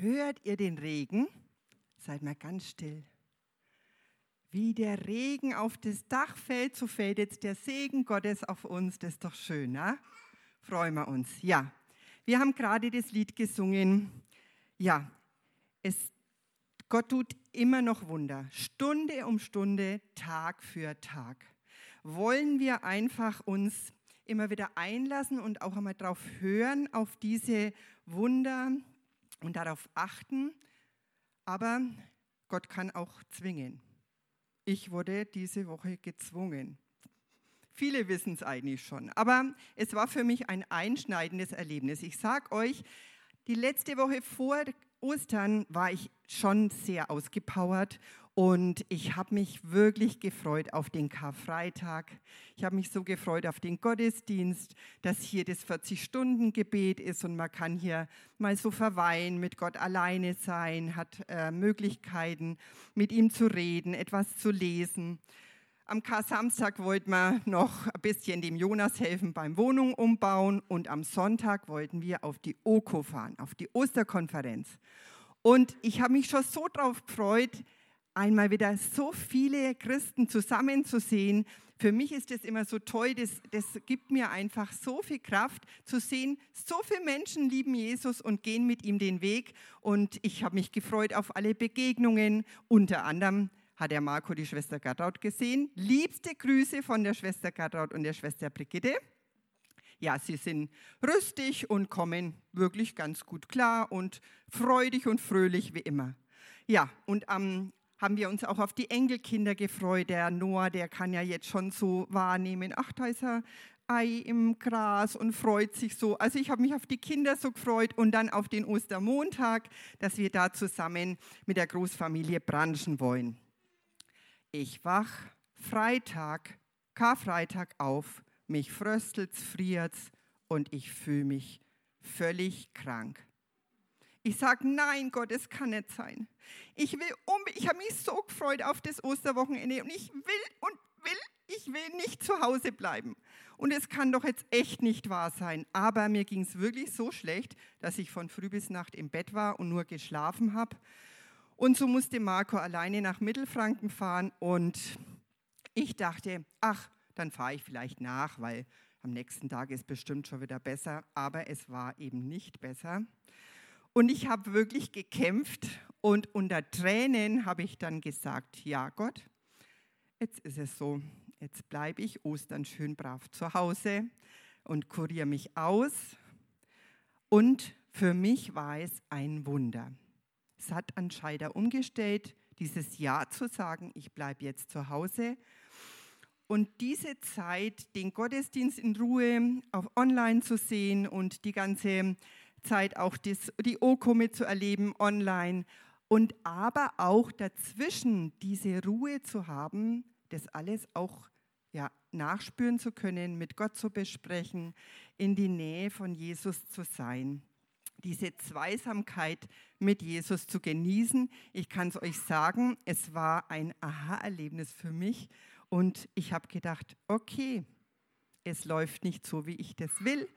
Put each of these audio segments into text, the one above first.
Hört ihr den Regen? Seid mal ganz still. Wie der Regen auf das Dach fällt, so fällt jetzt der Segen Gottes auf uns. Das ist doch schön, ne? Freuen wir uns. Ja, wir haben gerade das Lied gesungen. Ja, es, Gott tut immer noch Wunder. Stunde um Stunde, Tag für Tag. Wollen wir einfach uns immer wieder einlassen und auch einmal darauf hören, auf diese Wunder und darauf achten. Aber Gott kann auch zwingen. Ich wurde diese Woche gezwungen. Viele wissen es eigentlich schon, aber es war für mich ein einschneidendes Erlebnis. Ich sage euch, die letzte Woche vor Ostern war ich schon sehr ausgepowert und ich habe mich wirklich gefreut auf den Karfreitag. Ich habe mich so gefreut auf den Gottesdienst, dass hier das 40-Stunden-Gebet ist und man kann hier mal so verweilen, mit Gott alleine sein, hat äh, Möglichkeiten, mit ihm zu reden, etwas zu lesen. Am Kar-Samstag wollten wir noch ein bisschen dem Jonas helfen beim Wohnung umbauen und am Sonntag wollten wir auf die OKO fahren, auf die Osterkonferenz. Und ich habe mich schon so drauf gefreut, einmal wieder so viele Christen zusammenzusehen. Für mich ist das immer so toll, das, das gibt mir einfach so viel Kraft zu sehen, so viele Menschen lieben Jesus und gehen mit ihm den Weg. Und ich habe mich gefreut auf alle Begegnungen, unter anderem hat der Marco die Schwester Gertraud gesehen. Liebste Grüße von der Schwester Gertraud und der Schwester Brigitte. Ja, sie sind rüstig und kommen wirklich ganz gut klar und freudig und fröhlich wie immer. Ja, und am haben wir uns auch auf die Enkelkinder gefreut. Der Noah, der kann ja jetzt schon so wahrnehmen, ach, da ist ein Ei im Gras und freut sich so. Also ich habe mich auf die Kinder so gefreut und dann auf den Ostermontag, dass wir da zusammen mit der Großfamilie branchen wollen. Ich wach Freitag, Karfreitag auf, mich fröstelt's, friert's und ich fühle mich völlig krank. Ich sage, nein, Gott, es kann nicht sein. Ich will um, ich habe mich so gefreut auf das Osterwochenende und ich will und will, ich will nicht zu Hause bleiben. Und es kann doch jetzt echt nicht wahr sein. Aber mir ging es wirklich so schlecht, dass ich von früh bis Nacht im Bett war und nur geschlafen habe. Und so musste Marco alleine nach Mittelfranken fahren und ich dachte, ach, dann fahre ich vielleicht nach, weil am nächsten Tag ist bestimmt schon wieder besser. Aber es war eben nicht besser. Und ich habe wirklich gekämpft und unter Tränen habe ich dann gesagt, ja Gott, jetzt ist es so, jetzt bleibe ich Ostern schön brav zu Hause und kuriere mich aus. Und für mich war es ein Wunder. Es hat an Scheider umgestellt, dieses Ja zu sagen, ich bleibe jetzt zu Hause. Und diese Zeit, den Gottesdienst in Ruhe auf online zu sehen und die ganze Zeit auch das, die OKO mitzuerleben online und aber auch dazwischen diese Ruhe zu haben, das alles auch ja, nachspüren zu können, mit Gott zu besprechen, in die Nähe von Jesus zu sein. Diese Zweisamkeit mit Jesus zu genießen. Ich kann es euch sagen, es war ein Aha-Erlebnis für mich und ich habe gedacht, okay, es läuft nicht so, wie ich das will,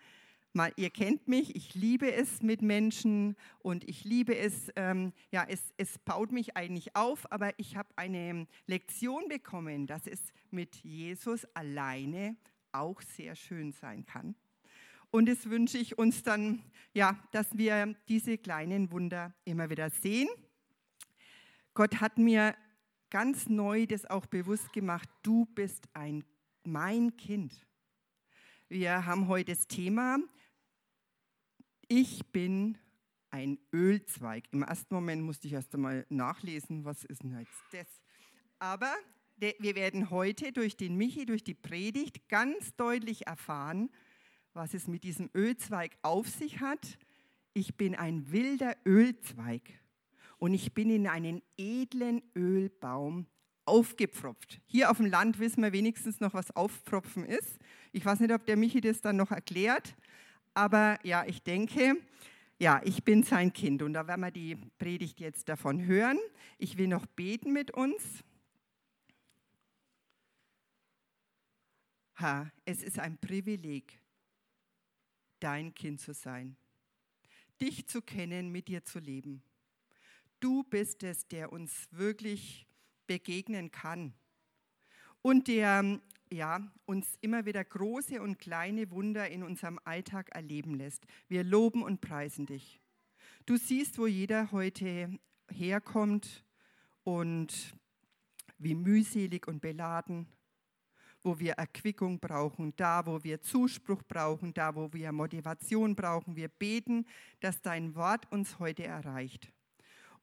Mal, ihr kennt mich, ich liebe es mit Menschen und ich liebe es, ähm, ja, es, es baut mich eigentlich auf, aber ich habe eine Lektion bekommen, dass es mit Jesus alleine auch sehr schön sein kann. Und es wünsche ich uns dann, ja, dass wir diese kleinen Wunder immer wieder sehen. Gott hat mir ganz neu das auch bewusst gemacht, du bist ein mein Kind. Wir haben heute das Thema ich bin ein Ölzweig. Im ersten Moment musste ich erst einmal nachlesen, was ist denn jetzt das? Aber wir werden heute durch den Michi, durch die Predigt ganz deutlich erfahren, was es mit diesem Ölzweig auf sich hat. Ich bin ein wilder Ölzweig und ich bin in einen edlen Ölbaum aufgepfropft. Hier auf dem Land wissen wir wenigstens noch, was Aufpfropfen ist. Ich weiß nicht, ob der Michi das dann noch erklärt aber ja, ich denke, ja, ich bin sein Kind und da werden wir die Predigt jetzt davon hören. Ich will noch beten mit uns. Ha, es ist ein Privileg, dein Kind zu sein, dich zu kennen, mit dir zu leben. du bist es, der uns wirklich begegnen kann und der ja, uns immer wieder große und kleine Wunder in unserem Alltag erleben lässt. Wir loben und preisen dich. Du siehst, wo jeder heute herkommt und wie mühselig und beladen, wo wir Erquickung brauchen, da, wo wir Zuspruch brauchen, da, wo wir Motivation brauchen. Wir beten, dass dein Wort uns heute erreicht.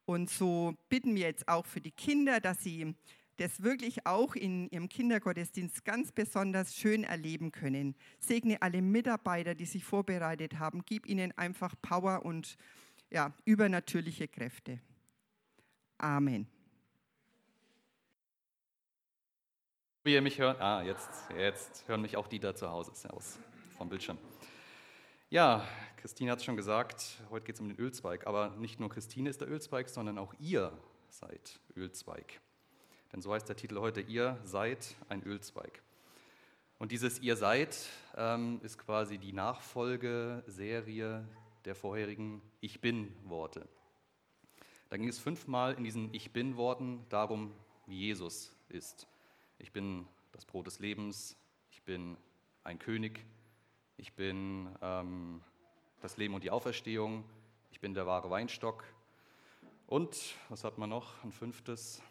Und so bitten wir jetzt auch für die Kinder, dass sie das wirklich auch in ihrem Kindergottesdienst ganz besonders schön erleben können. Segne alle Mitarbeiter, die sich vorbereitet haben. Gib ihnen einfach Power und ja, übernatürliche Kräfte. Amen. Wie ihr mich hört, ah, jetzt, jetzt hören mich auch die da zu Hause aus vom Bildschirm. Ja, Christine hat es schon gesagt, heute geht es um den Ölzweig, aber nicht nur Christine ist der Ölzweig, sondern auch ihr seid Ölzweig. Denn so heißt der Titel heute, ihr seid ein Ölzweig. Und dieses Ihr seid ähm, ist quasi die Nachfolgeserie der vorherigen Ich bin-Worte. Da ging es fünfmal in diesen Ich bin-Worten darum, wie Jesus ist. Ich bin das Brot des Lebens, ich bin ein König, ich bin ähm, das Leben und die Auferstehung, ich bin der wahre Weinstock. Und, was hat man noch? Ein fünftes,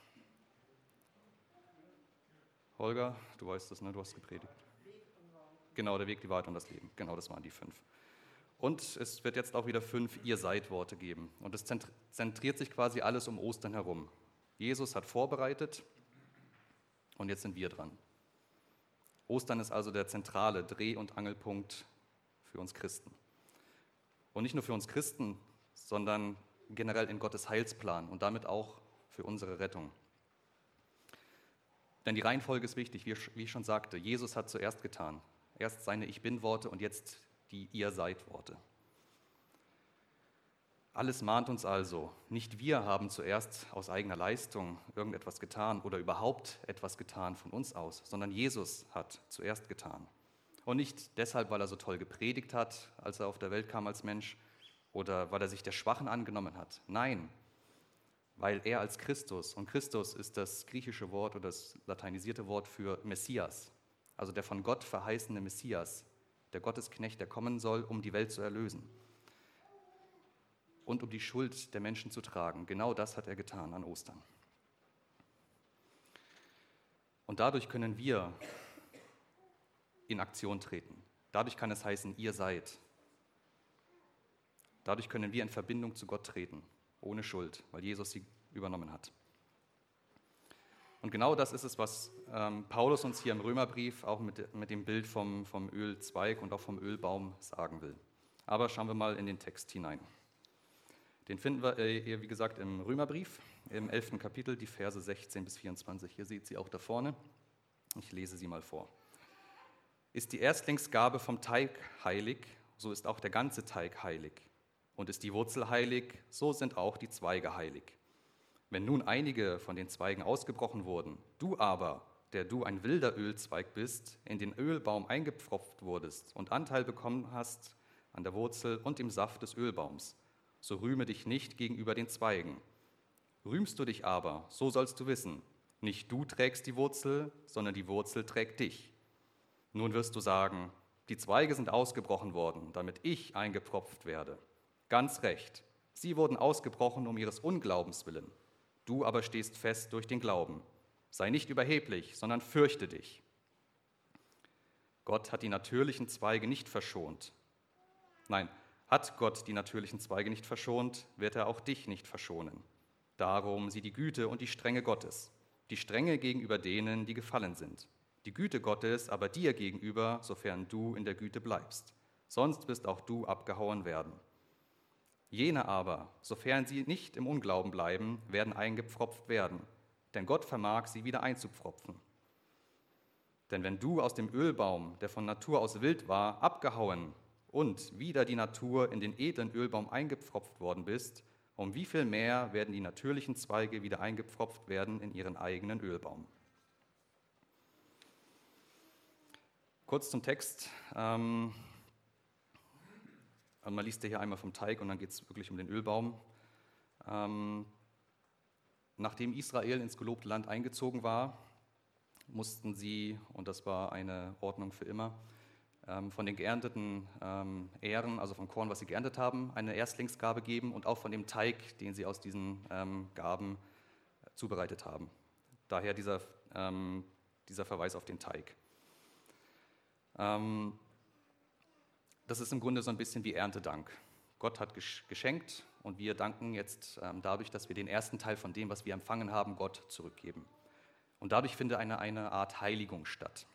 Holger, du weißt das, ne? du hast gepredigt. Genau, der Weg, die Wahrheit und das Leben. Genau, das waren die fünf. Und es wird jetzt auch wieder fünf Ihr seid Worte geben. Und es zentriert sich quasi alles um Ostern herum. Jesus hat vorbereitet und jetzt sind wir dran. Ostern ist also der zentrale Dreh- und Angelpunkt für uns Christen. Und nicht nur für uns Christen, sondern generell in Gottes Heilsplan und damit auch für unsere Rettung. Denn die Reihenfolge ist wichtig, wie ich schon sagte. Jesus hat zuerst getan. Erst seine Ich bin-Worte und jetzt die Ihr seid-Worte. Alles mahnt uns also. Nicht wir haben zuerst aus eigener Leistung irgendetwas getan oder überhaupt etwas getan von uns aus, sondern Jesus hat zuerst getan. Und nicht deshalb, weil er so toll gepredigt hat, als er auf der Welt kam als Mensch, oder weil er sich der Schwachen angenommen hat. Nein, weil er als Christus, und Christus ist das griechische Wort oder das lateinisierte Wort für Messias, also der von Gott verheißene Messias, der Gottesknecht, der kommen soll, um die Welt zu erlösen und um die Schuld der Menschen zu tragen. Genau das hat er getan an Ostern. Und dadurch können wir in Aktion treten. Dadurch kann es heißen, ihr seid. Dadurch können wir in Verbindung zu Gott treten ohne Schuld, weil Jesus sie übernommen hat. Und genau das ist es, was ähm, Paulus uns hier im Römerbrief auch mit, mit dem Bild vom, vom Ölzweig und auch vom Ölbaum sagen will. Aber schauen wir mal in den Text hinein. Den finden wir, äh, wie gesagt, im Römerbrief, im 11. Kapitel, die Verse 16 bis 24. Hier seht sie auch da vorne. Ich lese sie mal vor. Ist die Erstlingsgabe vom Teig heilig, so ist auch der ganze Teig heilig. Und ist die Wurzel heilig, so sind auch die Zweige heilig. Wenn nun einige von den Zweigen ausgebrochen wurden, du aber, der du ein wilder Ölzweig bist, in den Ölbaum eingepfropft wurdest und Anteil bekommen hast an der Wurzel und dem Saft des Ölbaums, so rühme dich nicht gegenüber den Zweigen. Rühmst du dich aber, so sollst du wissen, nicht du trägst die Wurzel, sondern die Wurzel trägt dich. Nun wirst du sagen, die Zweige sind ausgebrochen worden, damit ich eingepfropft werde. Ganz recht. Sie wurden ausgebrochen um ihres Unglaubens willen. Du aber stehst fest durch den Glauben. Sei nicht überheblich, sondern fürchte dich. Gott hat die natürlichen Zweige nicht verschont. Nein, hat Gott die natürlichen Zweige nicht verschont, wird er auch dich nicht verschonen. Darum sieh die Güte und die Strenge Gottes, die Strenge gegenüber denen, die gefallen sind. Die Güte Gottes aber dir gegenüber, sofern du in der Güte bleibst. Sonst wirst auch du abgehauen werden. Jene aber, sofern sie nicht im Unglauben bleiben, werden eingepfropft werden, denn Gott vermag sie wieder einzupfropfen. Denn wenn du aus dem Ölbaum, der von Natur aus wild war, abgehauen und wieder die Natur in den edlen Ölbaum eingepfropft worden bist, um wie viel mehr werden die natürlichen Zweige wieder eingepfropft werden in ihren eigenen Ölbaum. Kurz zum Text. Ähm, man liest ja hier einmal vom Teig und dann geht es wirklich um den Ölbaum. Ähm, nachdem Israel ins gelobte Land eingezogen war, mussten sie, und das war eine Ordnung für immer, von den geernteten ähm, Ähren, also vom Korn, was sie geerntet haben, eine Erstlingsgabe geben und auch von dem Teig, den sie aus diesen ähm, Gaben zubereitet haben. Daher dieser, dieser Verweis auf den Teig. Das ist im Grunde so ein bisschen wie Erntedank. Gott hat geschenkt und wir danken jetzt dadurch, dass wir den ersten Teil von dem, was wir empfangen haben, Gott zurückgeben. Und dadurch findet eine, eine Art Heiligung statt.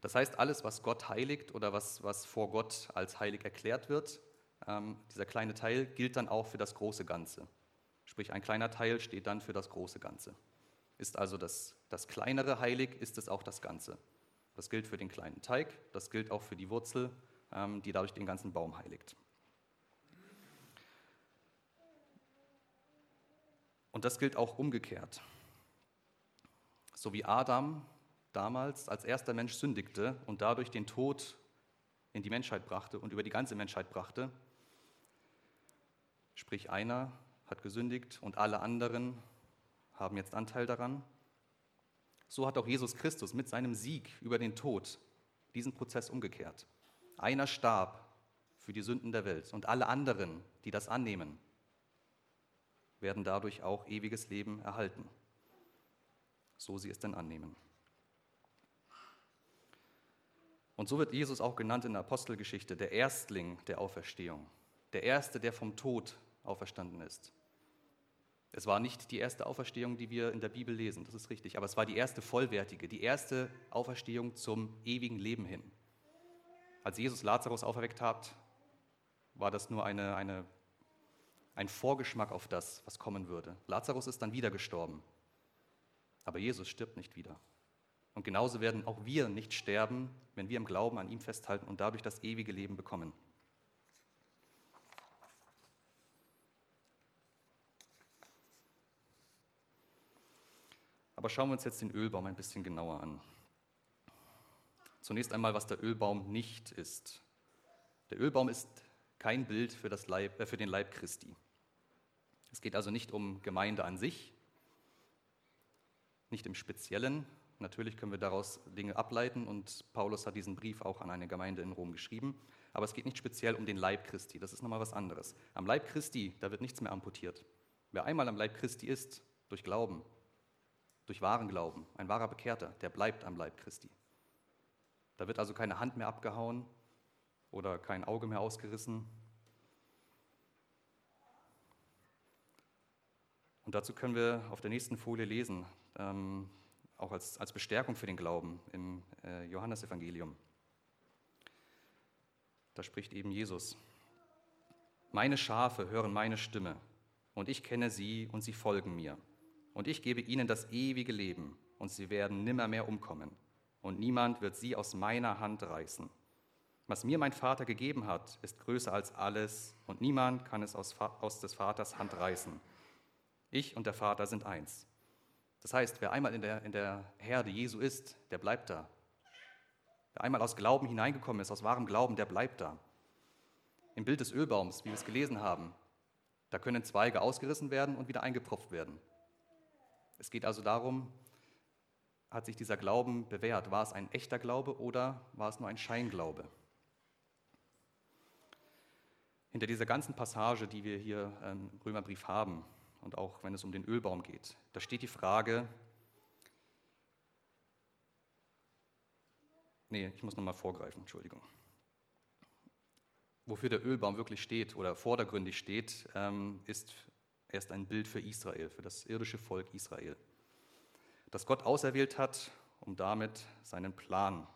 Das heißt, alles, was Gott heiligt oder was, was vor Gott als heilig erklärt wird, ähm, dieser kleine Teil gilt dann auch für das große Ganze. Sprich, ein kleiner Teil steht dann für das große Ganze. Ist also das, das kleinere heilig, ist es auch das Ganze. Das gilt für den kleinen Teig, das gilt auch für die Wurzel, ähm, die dadurch den ganzen Baum heiligt. Und das gilt auch umgekehrt. So wie Adam damals als erster Mensch sündigte und dadurch den Tod in die Menschheit brachte und über die ganze Menschheit brachte, sprich einer hat gesündigt und alle anderen haben jetzt Anteil daran, so hat auch Jesus Christus mit seinem Sieg über den Tod diesen Prozess umgekehrt. Einer starb für die Sünden der Welt und alle anderen, die das annehmen, werden dadurch auch ewiges Leben erhalten, so sie es denn annehmen. Und so wird Jesus auch genannt in der Apostelgeschichte, der Erstling der Auferstehung, der Erste, der vom Tod auferstanden ist. Es war nicht die erste Auferstehung, die wir in der Bibel lesen, das ist richtig, aber es war die erste vollwertige, die erste Auferstehung zum ewigen Leben hin. Als Jesus Lazarus auferweckt hat, war das nur eine, eine, ein Vorgeschmack auf das, was kommen würde. Lazarus ist dann wieder gestorben, aber Jesus stirbt nicht wieder. Und genauso werden auch wir nicht sterben, wenn wir im Glauben an ihm festhalten und dadurch das ewige Leben bekommen. Aber schauen wir uns jetzt den Ölbaum ein bisschen genauer an. Zunächst einmal, was der Ölbaum nicht ist. Der Ölbaum ist kein Bild für, Leib, äh, für den Leib Christi. Es geht also nicht um Gemeinde an sich, nicht im Speziellen, Natürlich können wir daraus Dinge ableiten und Paulus hat diesen Brief auch an eine Gemeinde in Rom geschrieben. Aber es geht nicht speziell um den Leib Christi, das ist nochmal was anderes. Am Leib Christi, da wird nichts mehr amputiert. Wer einmal am Leib Christi ist, durch Glauben, durch wahren Glauben, ein wahrer Bekehrter, der bleibt am Leib Christi. Da wird also keine Hand mehr abgehauen oder kein Auge mehr ausgerissen. Und dazu können wir auf der nächsten Folie lesen. Ähm, auch als, als Bestärkung für den Glauben im äh, Johannesevangelium. Da spricht eben Jesus. Meine Schafe hören meine Stimme und ich kenne sie und sie folgen mir. Und ich gebe ihnen das ewige Leben und sie werden nimmermehr umkommen. Und niemand wird sie aus meiner Hand reißen. Was mir mein Vater gegeben hat, ist größer als alles und niemand kann es aus, aus des Vaters Hand reißen. Ich und der Vater sind eins. Das heißt, wer einmal in der, in der Herde Jesu ist, der bleibt da. Wer einmal aus Glauben hineingekommen ist, aus wahrem Glauben, der bleibt da. Im Bild des Ölbaums, wie wir es gelesen haben, da können Zweige ausgerissen werden und wieder eingepropft werden. Es geht also darum, hat sich dieser Glauben bewährt? War es ein echter Glaube oder war es nur ein Scheinglaube? Hinter dieser ganzen Passage, die wir hier im Römerbrief haben, und auch wenn es um den Ölbaum geht. Da steht die Frage, nee, ich muss nochmal vorgreifen, Entschuldigung. Wofür der Ölbaum wirklich steht oder vordergründig steht, ähm, ist erst ein Bild für Israel, für das irdische Volk Israel, das Gott auserwählt hat, um damit seinen Plan,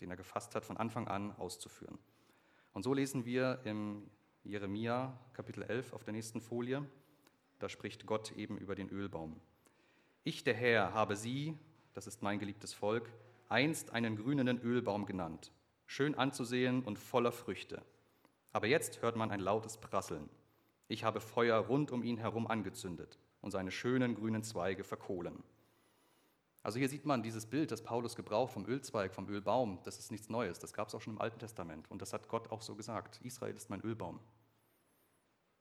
den er gefasst hat, von Anfang an auszuführen. Und so lesen wir im Jeremia Kapitel 11 auf der nächsten Folie, da spricht Gott eben über den Ölbaum. Ich, der Herr, habe sie, das ist mein geliebtes Volk, einst einen grünenden Ölbaum genannt, schön anzusehen und voller Früchte. Aber jetzt hört man ein lautes Prasseln. Ich habe Feuer rund um ihn herum angezündet und seine schönen grünen Zweige verkohlen. Also hier sieht man dieses Bild, das Paulus gebraucht vom Ölzweig, vom Ölbaum. Das ist nichts Neues. Das gab es auch schon im Alten Testament. Und das hat Gott auch so gesagt. Israel ist mein Ölbaum.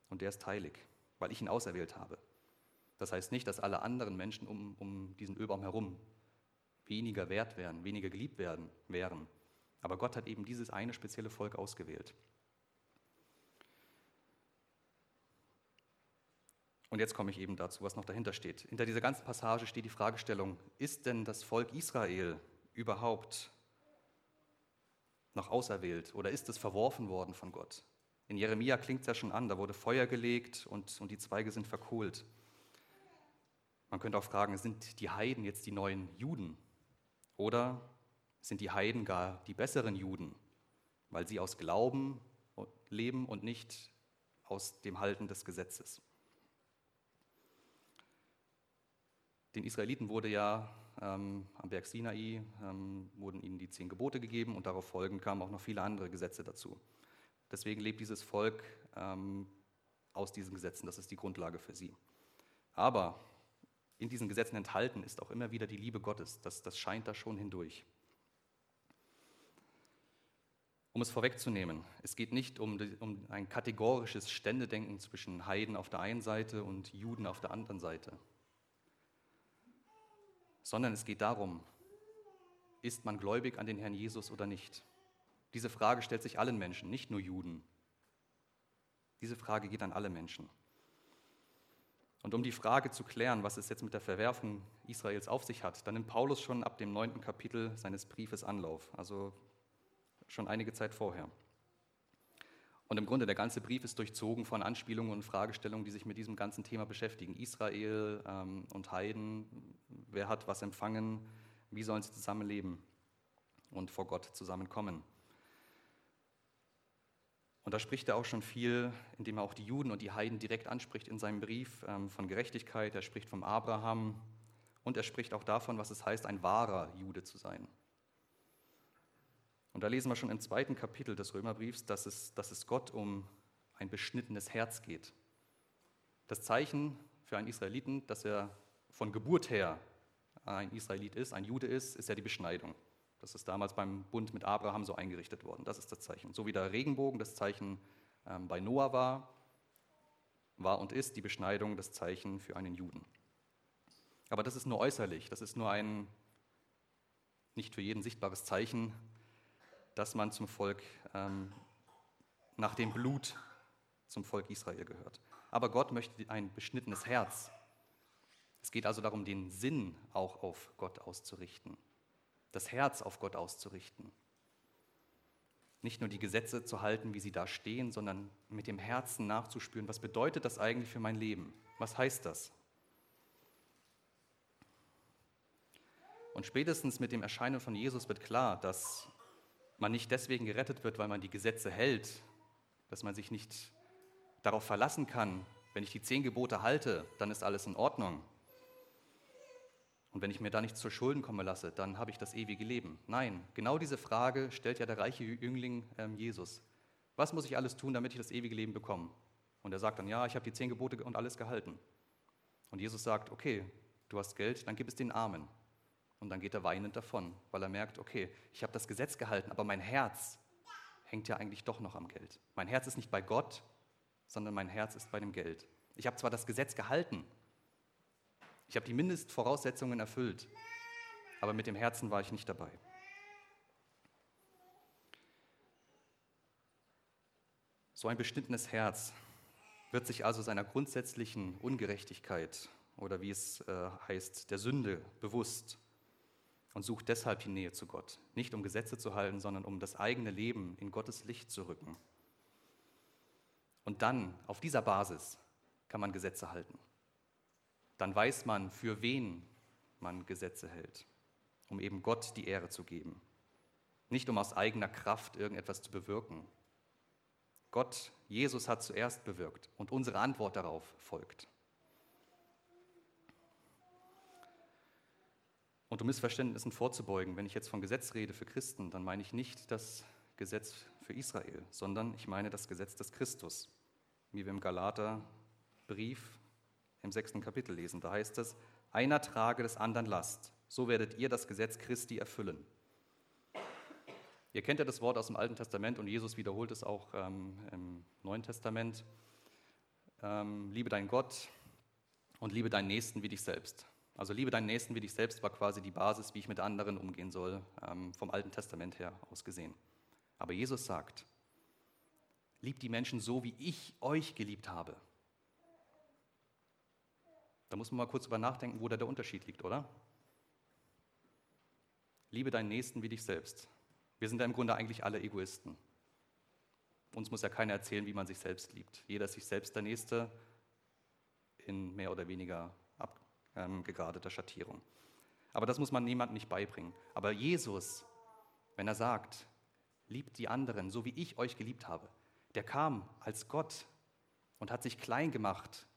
Und der ist heilig weil ich ihn auserwählt habe. Das heißt nicht, dass alle anderen Menschen um, um diesen Ölbaum herum weniger wert wären, weniger geliebt werden, wären. Aber Gott hat eben dieses eine spezielle Volk ausgewählt. Und jetzt komme ich eben dazu, was noch dahinter steht. Hinter dieser ganzen Passage steht die Fragestellung, ist denn das Volk Israel überhaupt noch auserwählt oder ist es verworfen worden von Gott? In Jeremia klingt es ja schon an, da wurde Feuer gelegt und, und die Zweige sind verkohlt. Man könnte auch fragen, sind die Heiden jetzt die neuen Juden? Oder sind die Heiden gar die besseren Juden, weil sie aus Glauben leben und nicht aus dem Halten des Gesetzes? Den Israeliten wurde ja ähm, am Berg Sinai, ähm, wurden ihnen die zehn Gebote gegeben und darauf folgend kamen auch noch viele andere Gesetze dazu. Deswegen lebt dieses Volk ähm, aus diesen Gesetzen, das ist die Grundlage für sie. Aber in diesen Gesetzen enthalten ist auch immer wieder die Liebe Gottes, das, das scheint da schon hindurch. Um es vorwegzunehmen, es geht nicht um, um ein kategorisches Ständedenken zwischen Heiden auf der einen Seite und Juden auf der anderen Seite, sondern es geht darum, ist man gläubig an den Herrn Jesus oder nicht? Diese Frage stellt sich allen Menschen, nicht nur Juden. Diese Frage geht an alle Menschen. Und um die Frage zu klären, was es jetzt mit der Verwerfung Israels auf sich hat, dann nimmt Paulus schon ab dem neunten Kapitel seines Briefes Anlauf, also schon einige Zeit vorher. Und im Grunde der ganze Brief ist durchzogen von Anspielungen und Fragestellungen, die sich mit diesem ganzen Thema beschäftigen. Israel ähm, und Heiden, wer hat was empfangen, wie sollen sie zusammenleben und vor Gott zusammenkommen. Und da spricht er auch schon viel, indem er auch die Juden und die Heiden direkt anspricht in seinem Brief ähm, von Gerechtigkeit. Er spricht vom Abraham und er spricht auch davon, was es heißt, ein wahrer Jude zu sein. Und da lesen wir schon im zweiten Kapitel des Römerbriefs, dass es, dass es Gott um ein beschnittenes Herz geht. Das Zeichen für einen Israeliten, dass er von Geburt her ein Israelit ist, ein Jude ist, ist ja die Beschneidung. Das ist damals beim Bund mit Abraham so eingerichtet worden. Das ist das Zeichen. So wie der Regenbogen das Zeichen ähm, bei Noah war, war und ist die Beschneidung das Zeichen für einen Juden. Aber das ist nur äußerlich. Das ist nur ein nicht für jeden sichtbares Zeichen, dass man zum Volk ähm, nach dem Blut zum Volk Israel gehört. Aber Gott möchte ein beschnittenes Herz. Es geht also darum, den Sinn auch auf Gott auszurichten das Herz auf Gott auszurichten. Nicht nur die Gesetze zu halten, wie sie da stehen, sondern mit dem Herzen nachzuspüren, was bedeutet das eigentlich für mein Leben? Was heißt das? Und spätestens mit dem Erscheinen von Jesus wird klar, dass man nicht deswegen gerettet wird, weil man die Gesetze hält, dass man sich nicht darauf verlassen kann, wenn ich die zehn Gebote halte, dann ist alles in Ordnung, und wenn ich mir da nichts zur Schulden kommen lasse, dann habe ich das ewige Leben. Nein, genau diese Frage stellt ja der reiche Jüngling ähm, Jesus. Was muss ich alles tun, damit ich das ewige Leben bekomme? Und er sagt dann, ja, ich habe die zehn Gebote und alles gehalten. Und Jesus sagt, okay, du hast Geld, dann gib es den Armen. Und dann geht er weinend davon, weil er merkt, okay, ich habe das Gesetz gehalten, aber mein Herz hängt ja eigentlich doch noch am Geld. Mein Herz ist nicht bei Gott, sondern mein Herz ist bei dem Geld. Ich habe zwar das Gesetz gehalten, ich habe die Mindestvoraussetzungen erfüllt, aber mit dem Herzen war ich nicht dabei. So ein beschnittenes Herz wird sich also seiner grundsätzlichen Ungerechtigkeit oder wie es äh, heißt, der Sünde bewusst und sucht deshalb die Nähe zu Gott. Nicht um Gesetze zu halten, sondern um das eigene Leben in Gottes Licht zu rücken. Und dann, auf dieser Basis, kann man Gesetze halten dann weiß man, für wen man Gesetze hält, um eben Gott die Ehre zu geben. Nicht um aus eigener Kraft irgendetwas zu bewirken. Gott, Jesus hat zuerst bewirkt und unsere Antwort darauf folgt. Und um Missverständnissen vorzubeugen, wenn ich jetzt von Gesetz rede für Christen, dann meine ich nicht das Gesetz für Israel, sondern ich meine das Gesetz des Christus, wie wir im Galaterbrief im sechsten Kapitel lesen. Da heißt es, einer trage des anderen Last, so werdet ihr das Gesetz Christi erfüllen. Ihr kennt ja das Wort aus dem Alten Testament und Jesus wiederholt es auch ähm, im Neuen Testament. Ähm, liebe deinen Gott Und liebe deinen Nächsten wie dich selbst. Also liebe deinen Nächsten wie dich selbst war quasi die Basis, wie ich mit anderen umgehen soll, ähm, vom Alten Testament her aus gesehen. Aber Jesus sagt, liebt die Menschen so, wie ich euch geliebt habe. Da muss man mal kurz drüber nachdenken, wo da der Unterschied liegt, oder? Liebe deinen Nächsten wie dich selbst. Wir sind ja im Grunde eigentlich alle Egoisten. Uns muss ja keiner erzählen, wie man sich selbst liebt. Jeder ist sich selbst der Nächste in mehr oder weniger abgegradeter ähm, Schattierung. Aber das muss man niemandem nicht beibringen. Aber Jesus, wenn er sagt, liebt die anderen, so wie ich euch geliebt habe, der kam als Gott und hat sich klein gemacht,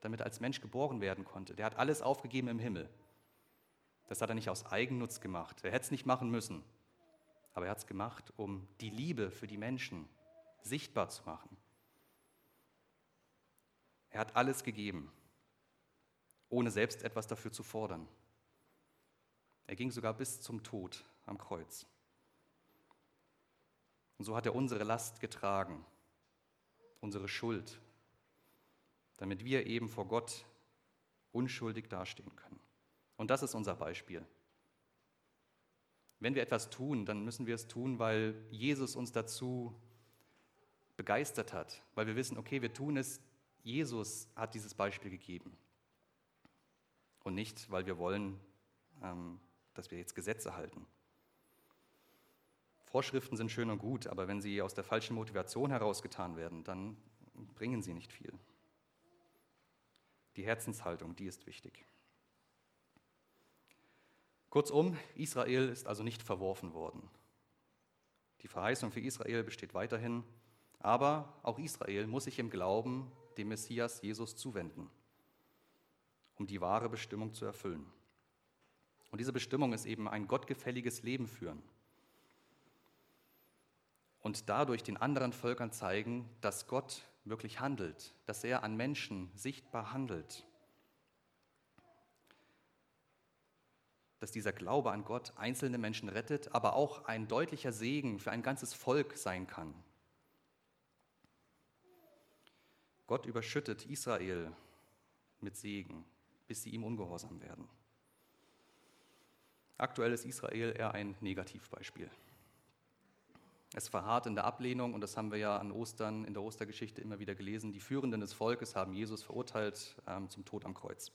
damit er als Mensch geboren werden konnte. Der hat alles aufgegeben im Himmel. Das hat er nicht aus Eigennutz gemacht. Er hätte es nicht machen müssen. Aber er hat es gemacht, um die Liebe für die Menschen sichtbar zu machen. Er hat alles gegeben, ohne selbst etwas dafür zu fordern. Er ging sogar bis zum Tod am Kreuz. Und so hat er unsere Last getragen, unsere Schuld, damit wir eben vor Gott unschuldig dastehen können. Und das ist unser Beispiel. Wenn wir etwas tun, dann müssen wir es tun, weil Jesus uns dazu begeistert hat, weil wir wissen, okay, wir tun es, Jesus hat dieses Beispiel gegeben. Und nicht, weil wir wollen, ähm, dass wir jetzt Gesetze halten. Vorschriften sind schön und gut, aber wenn sie aus der falschen Motivation herausgetan werden, dann bringen sie nicht viel. Die Herzenshaltung, die ist wichtig. Kurzum, Israel ist also nicht verworfen worden. Die Verheißung für Israel besteht weiterhin, aber auch Israel muss sich im Glauben dem Messias Jesus zuwenden, um die wahre Bestimmung zu erfüllen. Und diese Bestimmung ist eben ein gottgefälliges Leben führen und dadurch den anderen Völkern zeigen, dass Gott wirklich handelt, dass er an Menschen sichtbar handelt. Dass dieser Glaube an Gott einzelne Menschen rettet, aber auch ein deutlicher Segen für ein ganzes Volk sein kann. Gott überschüttet Israel mit Segen, bis sie ihm ungehorsam werden. Aktuell ist Israel eher ein Negativbeispiel. Es verharrt in der Ablehnung und das haben wir ja an Ostern in der Ostergeschichte immer wieder gelesen. Die Führenden des Volkes haben Jesus verurteilt ähm, zum Tod am Kreuz.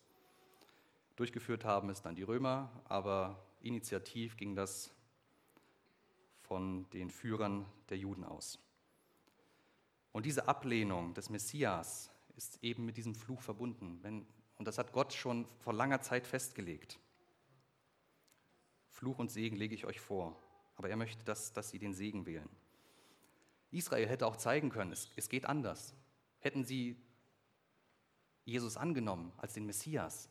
Durchgeführt haben es dann die Römer, aber initiativ ging das von den Führern der Juden aus. Und diese Ablehnung des Messias ist eben mit diesem Fluch verbunden. Wenn, und das hat Gott schon vor langer Zeit festgelegt. Fluch und Segen lege ich euch vor aber er möchte, dass, dass sie den Segen wählen. Israel hätte auch zeigen können, es, es geht anders. Hätten sie Jesus angenommen als den Messias,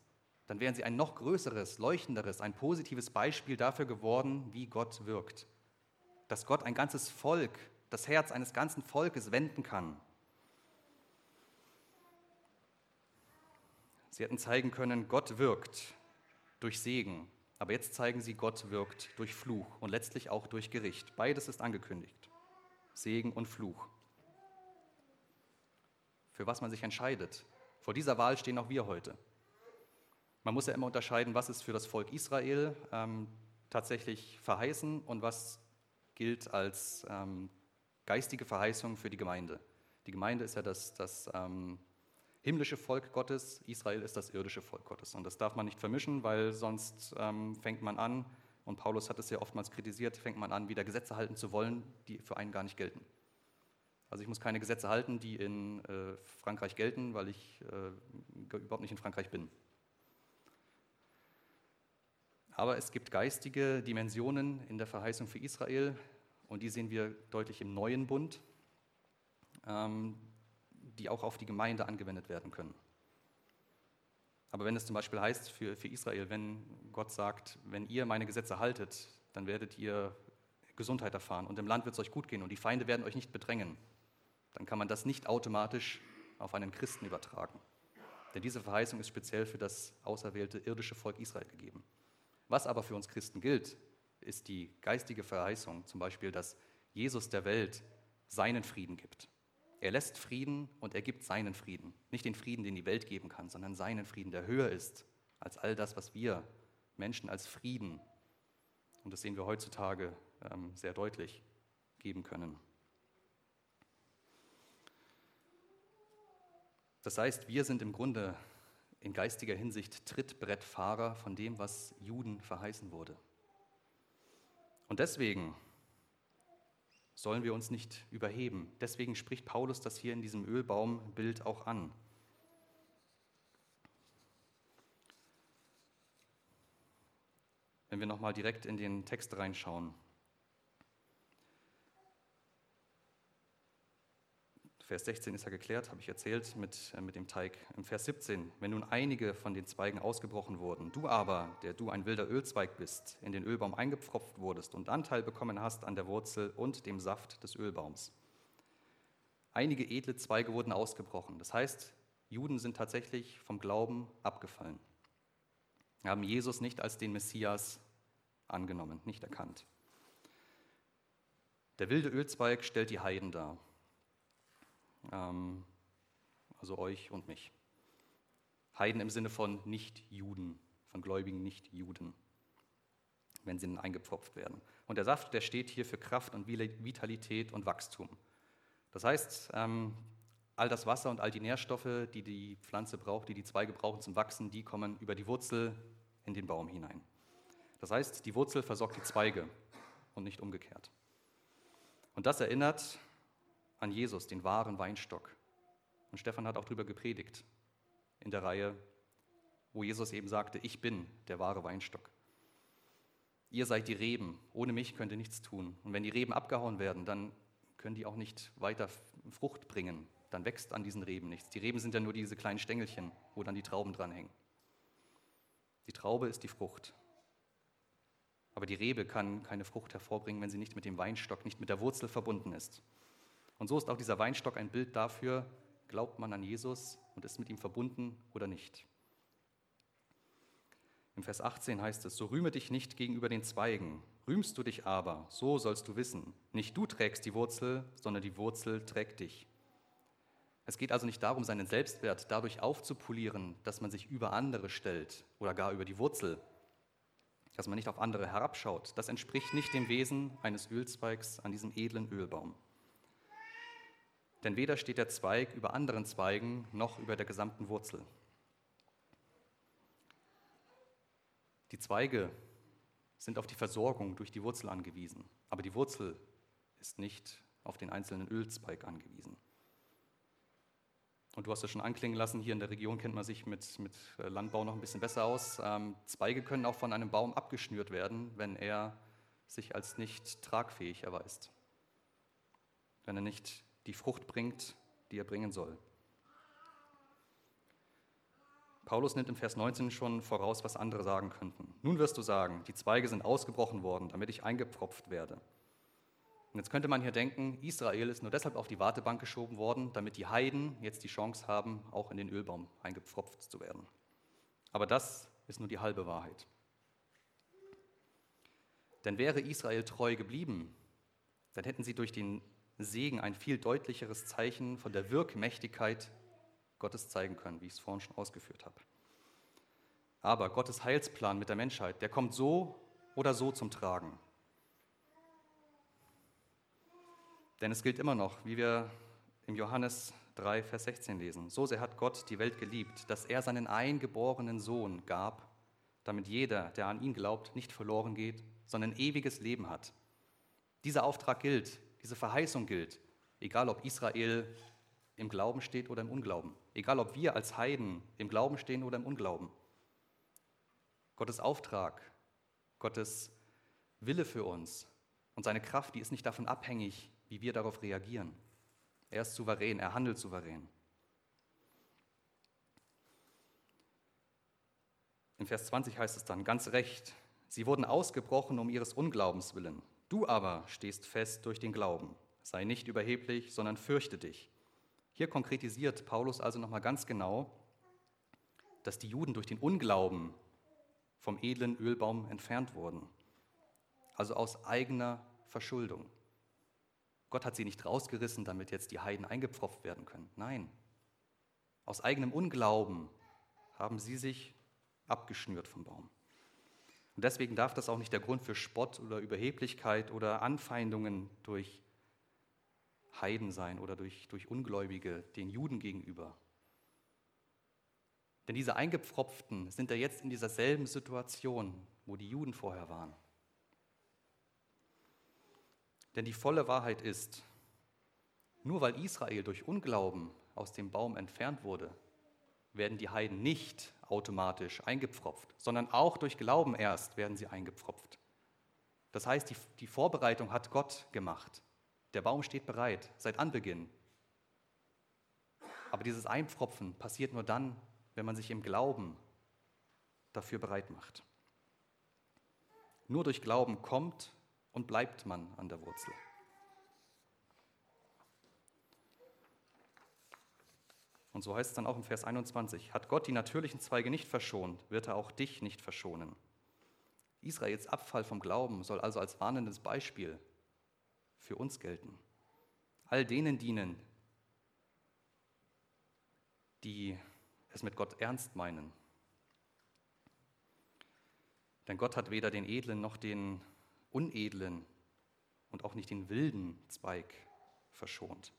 dann wären sie ein noch größeres, leuchtenderes, ein positives Beispiel dafür geworden, wie Gott wirkt. Dass Gott ein ganzes Volk, das Herz eines ganzen Volkes wenden kann. Sie hätten zeigen können, Gott wirkt durch Segen, aber jetzt zeigen sie, Gott wirkt durch Fluch und letztlich auch durch Gericht. Beides ist angekündigt. Segen und Fluch. Für was man sich entscheidet. Vor dieser Wahl stehen auch wir heute. Man muss ja immer unterscheiden, was ist für das Volk Israel ähm, tatsächlich verheißen und was gilt als ähm, geistige Verheißung für die Gemeinde. Die Gemeinde ist ja das, das ähm, himmlische Volk Gottes, Israel ist das irdische Volk Gottes. Und das darf man nicht vermischen, weil sonst ähm, fängt man an, und Paulus hat es ja oftmals kritisiert, fängt man an, wieder Gesetze halten zu wollen, die für einen gar nicht gelten. Also ich muss keine Gesetze halten, die in äh, Frankreich gelten, weil ich äh, überhaupt nicht in Frankreich bin. Aber es gibt geistige Dimensionen in der Verheißung für Israel und die sehen wir deutlich im neuen Bund. Ähm, die auch auf die Gemeinde angewendet werden können. Aber wenn es zum Beispiel heißt für, für Israel, wenn Gott sagt, wenn ihr meine Gesetze haltet, dann werdet ihr Gesundheit erfahren und im Land wird es euch gut gehen und die Feinde werden euch nicht bedrängen, dann kann man das nicht automatisch auf einen Christen übertragen. Denn diese Verheißung ist speziell für das auserwählte irdische Volk Israel gegeben. Was aber für uns Christen gilt, ist die geistige Verheißung, zum Beispiel, dass Jesus der Welt seinen Frieden gibt Er lässt Frieden und er gibt seinen Frieden. Nicht den Frieden, den die Welt geben kann, sondern seinen Frieden, der höher ist als all das, was wir Menschen als Frieden, und das sehen wir heutzutage ähm, sehr deutlich, geben können. Das heißt, wir sind im Grunde in geistiger Hinsicht Trittbrettfahrer von dem, was Juden verheißen wurde. Und deswegen sollen wir uns nicht überheben. Deswegen spricht Paulus das hier in diesem Ölbaumbild auch an. Wenn wir nochmal direkt in den Text reinschauen. Vers 16 ist ja geklärt, habe ich erzählt, mit, äh, mit dem Teig. Im Vers 17, wenn nun einige von den Zweigen ausgebrochen wurden, du aber, der du ein wilder Ölzweig bist, in den Ölbaum eingepfropft wurdest und Anteil bekommen hast an der Wurzel und dem Saft des Ölbaums. Einige edle Zweige wurden ausgebrochen. Das heißt, Juden sind tatsächlich vom Glauben abgefallen, haben Jesus nicht als den Messias angenommen, nicht erkannt. Der wilde Ölzweig stellt die Heiden dar ähm, also euch und mich. Heiden im Sinne von Nicht-Juden, von gläubigen Nicht-Juden, wenn sie eingepfropft werden. Und der Saft, der steht hier für Kraft und Vitalität und Wachstum. Das heißt, ähm, all das Wasser und all die Nährstoffe, die die Pflanze braucht, die die Zweige brauchen zum Wachsen, die kommen über die Wurzel in den Baum hinein. Das heißt, die Wurzel versorgt die Zweige und nicht umgekehrt. Und das erinnert an Jesus, den wahren Weinstock. Und Stefan hat auch darüber gepredigt in der Reihe, wo Jesus eben sagte, ich bin der wahre Weinstock. Ihr seid die Reben, ohne mich könnt ihr nichts tun. Und wenn die Reben abgehauen werden, dann können die auch nicht weiter Frucht bringen. Dann wächst an diesen Reben nichts. Die Reben sind ja nur diese kleinen Stängelchen, wo dann die Trauben dranhängen. Die Traube ist die Frucht. Aber die Rebe kann keine Frucht hervorbringen, wenn sie nicht mit dem Weinstock, nicht mit der Wurzel verbunden ist. Und so ist auch dieser Weinstock ein Bild dafür, glaubt man an Jesus und ist mit ihm verbunden oder nicht. Im Vers 18 heißt es, so rühme dich nicht gegenüber den Zweigen, rühmst du dich aber, so sollst du wissen, nicht du trägst die Wurzel, sondern die Wurzel trägt dich. Es geht also nicht darum, seinen Selbstwert dadurch aufzupolieren, dass man sich über andere stellt oder gar über die Wurzel, dass man nicht auf andere herabschaut. Das entspricht nicht dem Wesen eines Ölzweigs an diesem edlen Ölbaum. Denn weder steht der Zweig über anderen Zweigen noch über der gesamten Wurzel. Die Zweige sind auf die Versorgung durch die Wurzel angewiesen, aber die Wurzel ist nicht auf den einzelnen Ölzweig angewiesen. Und du hast es schon anklingen lassen, hier in der Region kennt man sich mit, mit Landbau noch ein bisschen besser aus. Ähm, Zweige können auch von einem Baum abgeschnürt werden, wenn er sich als nicht tragfähig erweist. Wenn er nicht die Frucht bringt, die er bringen soll. Paulus nimmt im Vers 19 schon voraus, was andere sagen könnten. Nun wirst du sagen, die Zweige sind ausgebrochen worden, damit ich eingepfropft werde. Und jetzt könnte man hier denken, Israel ist nur deshalb auf die Wartebank geschoben worden, damit die Heiden jetzt die Chance haben, auch in den Ölbaum eingepfropft zu werden. Aber das ist nur die halbe Wahrheit. Denn wäre Israel treu geblieben, dann hätten sie durch den Segen ein viel deutlicheres Zeichen von der Wirkmächtigkeit Gottes zeigen können, wie ich es vorhin schon ausgeführt habe. Aber Gottes Heilsplan mit der Menschheit, der kommt so oder so zum Tragen. Denn es gilt immer noch, wie wir im Johannes 3, Vers 16 lesen, so sehr hat Gott die Welt geliebt, dass er seinen eingeborenen Sohn gab, damit jeder, der an ihn glaubt, nicht verloren geht, sondern ewiges Leben hat. Dieser Auftrag gilt diese Verheißung gilt, egal ob Israel im Glauben steht oder im Unglauben, egal ob wir als Heiden im Glauben stehen oder im Unglauben. Gottes Auftrag, Gottes Wille für uns und seine Kraft, die ist nicht davon abhängig, wie wir darauf reagieren. Er ist souverän, er handelt souverän. In Vers 20 heißt es dann ganz recht, sie wurden ausgebrochen um ihres Unglaubens willen. Du aber stehst fest durch den Glauben. Sei nicht überheblich, sondern fürchte dich. Hier konkretisiert Paulus also nochmal ganz genau, dass die Juden durch den Unglauben vom edlen Ölbaum entfernt wurden. Also aus eigener Verschuldung. Gott hat sie nicht rausgerissen, damit jetzt die Heiden eingepfropft werden können. Nein. Aus eigenem Unglauben haben sie sich abgeschnürt vom Baum. Und deswegen darf das auch nicht der Grund für Spott oder Überheblichkeit oder Anfeindungen durch Heiden sein oder durch, durch Ungläubige den Juden gegenüber. Denn diese Eingepfropften sind ja jetzt in dieser selben Situation, wo die Juden vorher waren. Denn die volle Wahrheit ist, nur weil Israel durch Unglauben aus dem Baum entfernt wurde, werden die Heiden nicht automatisch eingepfropft, sondern auch durch Glauben erst werden sie eingepfropft. Das heißt, die, die Vorbereitung hat Gott gemacht. Der Baum steht bereit seit Anbeginn. Aber dieses Einpfropfen passiert nur dann, wenn man sich im Glauben dafür bereit macht. Nur durch Glauben kommt und bleibt man an der Wurzel. Und so heißt es dann auch im Vers 21, hat Gott die natürlichen Zweige nicht verschont, wird er auch dich nicht verschonen. Israels Abfall vom Glauben soll also als warnendes Beispiel für uns gelten. All denen dienen, die es mit Gott ernst meinen. Denn Gott hat weder den edlen noch den unedlen und auch nicht den wilden Zweig verschont.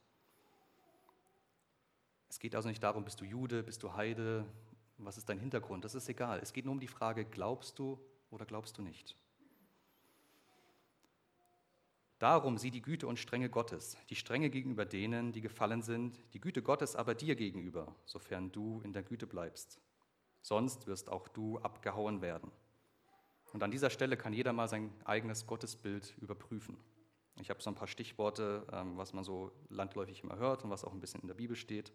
Es geht also nicht darum, bist du Jude, bist du Heide, was ist dein Hintergrund, das ist egal. Es geht nur um die Frage, glaubst du oder glaubst du nicht? Darum sieh die Güte und Strenge Gottes, die Strenge gegenüber denen, die gefallen sind, die Güte Gottes aber dir gegenüber, sofern du in der Güte bleibst. Sonst wirst auch du abgehauen werden. Und an dieser Stelle kann jeder mal sein eigenes Gottesbild überprüfen. Ich habe so ein paar Stichworte, ähm, was man so landläufig immer hört und was auch ein bisschen in der Bibel steht.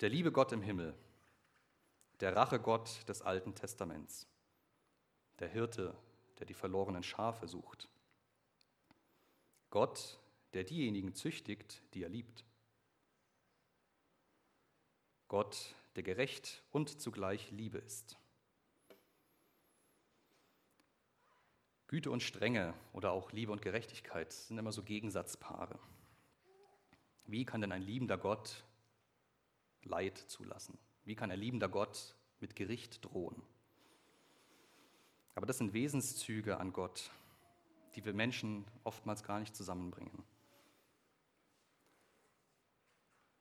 Der liebe Gott im Himmel, der Rachegott des Alten Testaments, der Hirte, der die verlorenen Schafe sucht. Gott, der diejenigen züchtigt, die er liebt. Gott, der gerecht und zugleich Liebe ist. Güte und Strenge oder auch Liebe und Gerechtigkeit sind immer so Gegensatzpaare. Wie kann denn ein liebender Gott Leid zulassen? Wie kann ein liebender Gott mit Gericht drohen? Aber das sind Wesenszüge an Gott, die wir Menschen oftmals gar nicht zusammenbringen.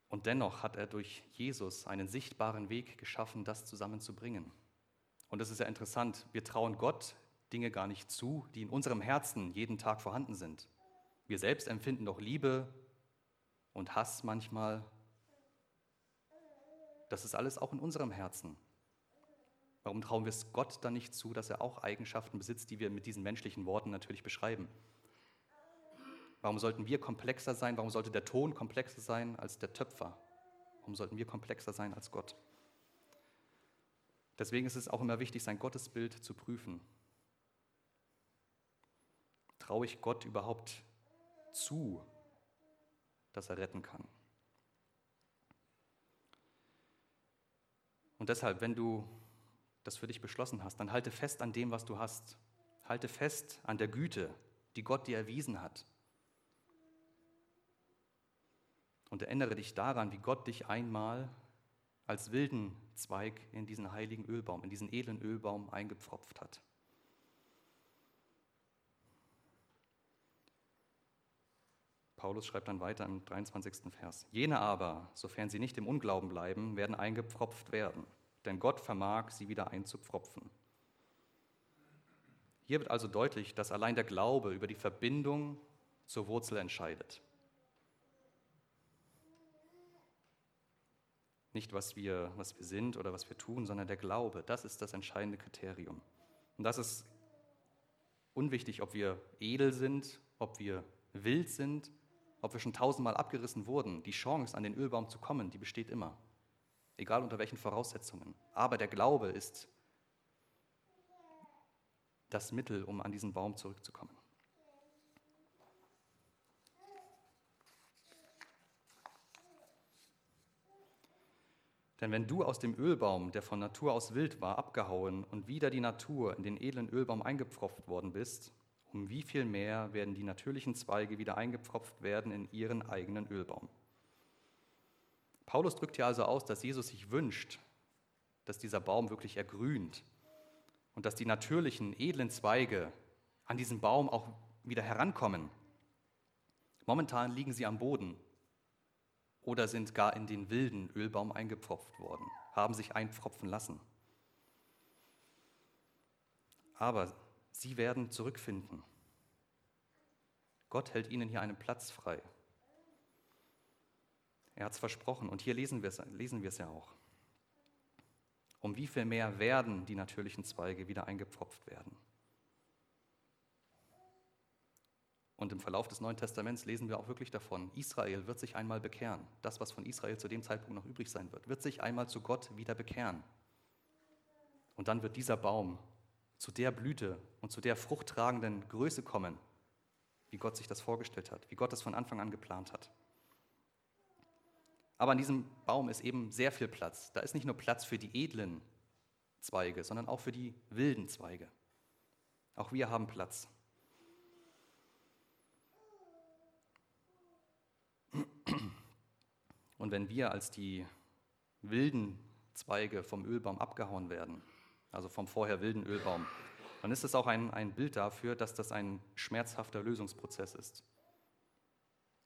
Und dennoch hat er durch Jesus einen sichtbaren Weg geschaffen, das zusammenzubringen. Und es ist ja interessant, wir trauen Gott Dinge gar nicht zu, die in unserem Herzen jeden Tag vorhanden sind. Wir selbst empfinden doch Liebe und Hass manchmal. Das ist alles auch in unserem Herzen. Warum trauen wir es Gott dann nicht zu, dass er auch Eigenschaften besitzt, die wir mit diesen menschlichen Worten natürlich beschreiben? Warum sollten wir komplexer sein? Warum sollte der Ton komplexer sein als der Töpfer? Warum sollten wir komplexer sein als Gott? Deswegen ist es auch immer wichtig, sein Gottesbild zu prüfen. Traue ich Gott überhaupt zu, dass er retten kann? Und deshalb, wenn du das für dich beschlossen hast, dann halte fest an dem, was du hast. Halte fest an der Güte, die Gott dir erwiesen hat. Und erinnere dich daran, wie Gott dich einmal als wilden Zweig in diesen heiligen Ölbaum, in diesen edlen Ölbaum eingepfropft hat. Paulus schreibt dann weiter im 23. Vers. Jene aber, sofern sie nicht im Unglauben bleiben, werden eingepfropft werden, denn Gott vermag, sie wieder einzupfropfen. Hier wird also deutlich, dass allein der Glaube über die Verbindung zur Wurzel entscheidet. Nicht, was wir, was wir sind oder was wir tun, sondern der Glaube. Das ist das entscheidende Kriterium. Und das ist unwichtig, ob wir edel sind, ob wir wild sind ob wir schon tausendmal abgerissen wurden, die Chance, an den Ölbaum zu kommen, die besteht immer. Egal unter welchen Voraussetzungen. Aber der Glaube ist das Mittel, um an diesen Baum zurückzukommen. Denn wenn du aus dem Ölbaum, der von Natur aus wild war, abgehauen und wieder die Natur in den edlen Ölbaum eingepfropft worden bist, um wie viel mehr werden die natürlichen Zweige wieder eingepfropft werden in ihren eigenen Ölbaum. Paulus drückt hier also aus, dass Jesus sich wünscht, dass dieser Baum wirklich ergrünt und dass die natürlichen, edlen Zweige an diesen Baum auch wieder herankommen. Momentan liegen sie am Boden oder sind gar in den wilden Ölbaum eingepfropft worden, haben sich einpfropfen lassen. Aber sie werden zurückfinden. Gott hält ihnen hier einen Platz frei. Er hat es versprochen und hier lesen wir es, lesen ja auch. Um wie viel mehr werden die natürlichen Zweige wieder eingepfropft werden? Und im Verlauf des Neuen Testaments lesen wir auch wirklich davon, Israel wird sich einmal bekehren. Das, was von Israel zu dem Zeitpunkt noch übrig sein wird, wird sich einmal zu Gott wieder bekehren. Und dann wird dieser Baum zu der Blüte und zu der fruchttragenden Größe kommen, wie Gott sich das vorgestellt hat, wie Gott es von Anfang an geplant hat. Aber an diesem Baum ist eben sehr viel Platz. Da ist nicht nur Platz für die edlen Zweige, sondern auch für die wilden Zweige. Auch wir haben Platz. Und wenn wir als die wilden Zweige vom Ölbaum abgehauen werden, also vom vorher wilden Ölbaum, dann ist es auch ein, ein Bild dafür, dass das ein schmerzhafter Lösungsprozess ist.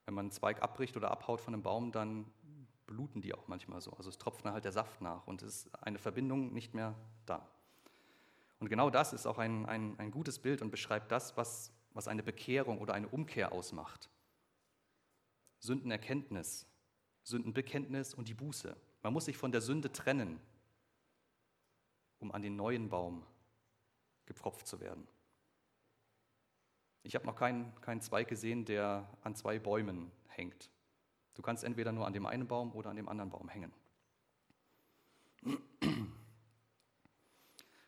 Wenn man einen Zweig abbricht oder abhaut von einem Baum, dann bluten die auch manchmal so. Also es tropft halt der Saft nach und es ist eine Verbindung nicht mehr da. Und genau das ist auch ein, ein, ein gutes Bild und beschreibt das, was, was eine Bekehrung oder eine Umkehr ausmacht. Sündenerkenntnis, Sündenbekenntnis und die Buße. Man muss sich von der Sünde trennen, um an den neuen Baum gepfropft zu werden. Ich habe noch keinen, keinen Zweig gesehen, der an zwei Bäumen hängt. Du kannst entweder nur an dem einen Baum oder an dem anderen Baum hängen.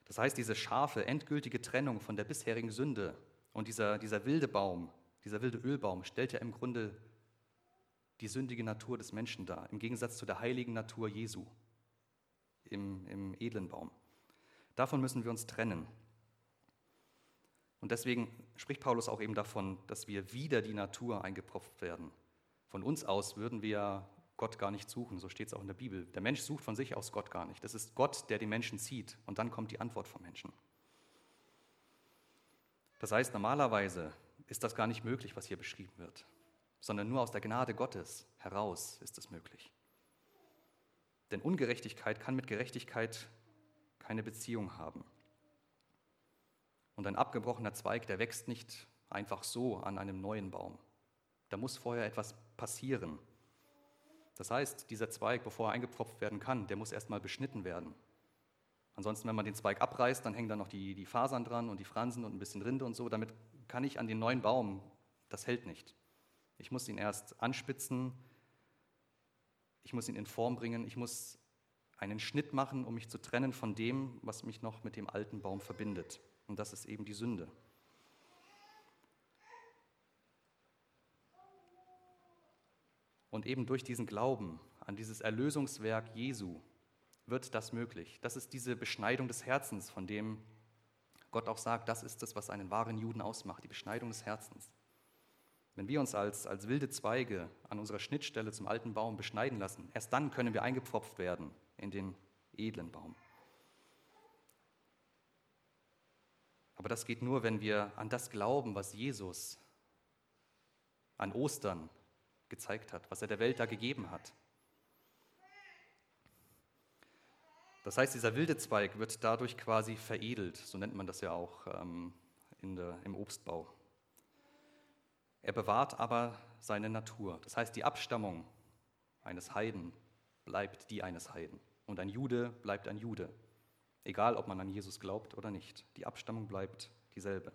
Das heißt, diese scharfe, endgültige Trennung von der bisherigen Sünde und dieser, dieser wilde Baum, dieser wilde Ölbaum stellt ja im Grunde die sündige Natur des Menschen dar, im Gegensatz zu der heiligen Natur Jesu im, im edlen Baum. Davon müssen wir uns trennen. Und deswegen spricht Paulus auch eben davon, dass wir wieder die Natur eingepropft werden. Von uns aus würden wir Gott gar nicht suchen, so steht es auch in der Bibel. Der Mensch sucht von sich aus Gott gar nicht. Das ist Gott, der die Menschen zieht und dann kommt die Antwort vom Menschen. Das heißt, normalerweise ist das gar nicht möglich, was hier beschrieben wird, sondern nur aus der Gnade Gottes heraus ist es möglich. Denn Ungerechtigkeit kann mit Gerechtigkeit keine Beziehung haben. Und ein abgebrochener Zweig, der wächst nicht einfach so an einem neuen Baum. Da muss vorher etwas passieren. Das heißt, dieser Zweig, bevor er eingepfropft werden kann, der muss erstmal beschnitten werden. Ansonsten, wenn man den Zweig abreißt, dann hängen da noch die, die Fasern dran und die Fransen und ein bisschen Rinde und so. Damit kann ich an den neuen Baum, das hält nicht. Ich muss ihn erst anspitzen, ich muss ihn in Form bringen, ich muss einen Schnitt machen, um mich zu trennen von dem, was mich noch mit dem alten Baum verbindet. Und das ist eben die Sünde. Und eben durch diesen Glauben an dieses Erlösungswerk Jesu wird das möglich. Das ist diese Beschneidung des Herzens, von dem Gott auch sagt, das ist es, was einen wahren Juden ausmacht, die Beschneidung des Herzens. Wenn wir uns als, als wilde Zweige an unserer Schnittstelle zum alten Baum beschneiden lassen, erst dann können wir eingepfropft werden in den edlen Baum. Aber das geht nur, wenn wir an das glauben, was Jesus an Ostern gezeigt hat, was er der Welt da gegeben hat. Das heißt, dieser wilde Zweig wird dadurch quasi veredelt, so nennt man das ja auch ähm, der, im Obstbau. Er bewahrt aber seine Natur. Das heißt, die Abstammung eines Heiden bleibt die eines Heiden. Und ein Jude bleibt ein Jude. Egal, ob man an Jesus glaubt oder nicht. Die Abstammung bleibt dieselbe.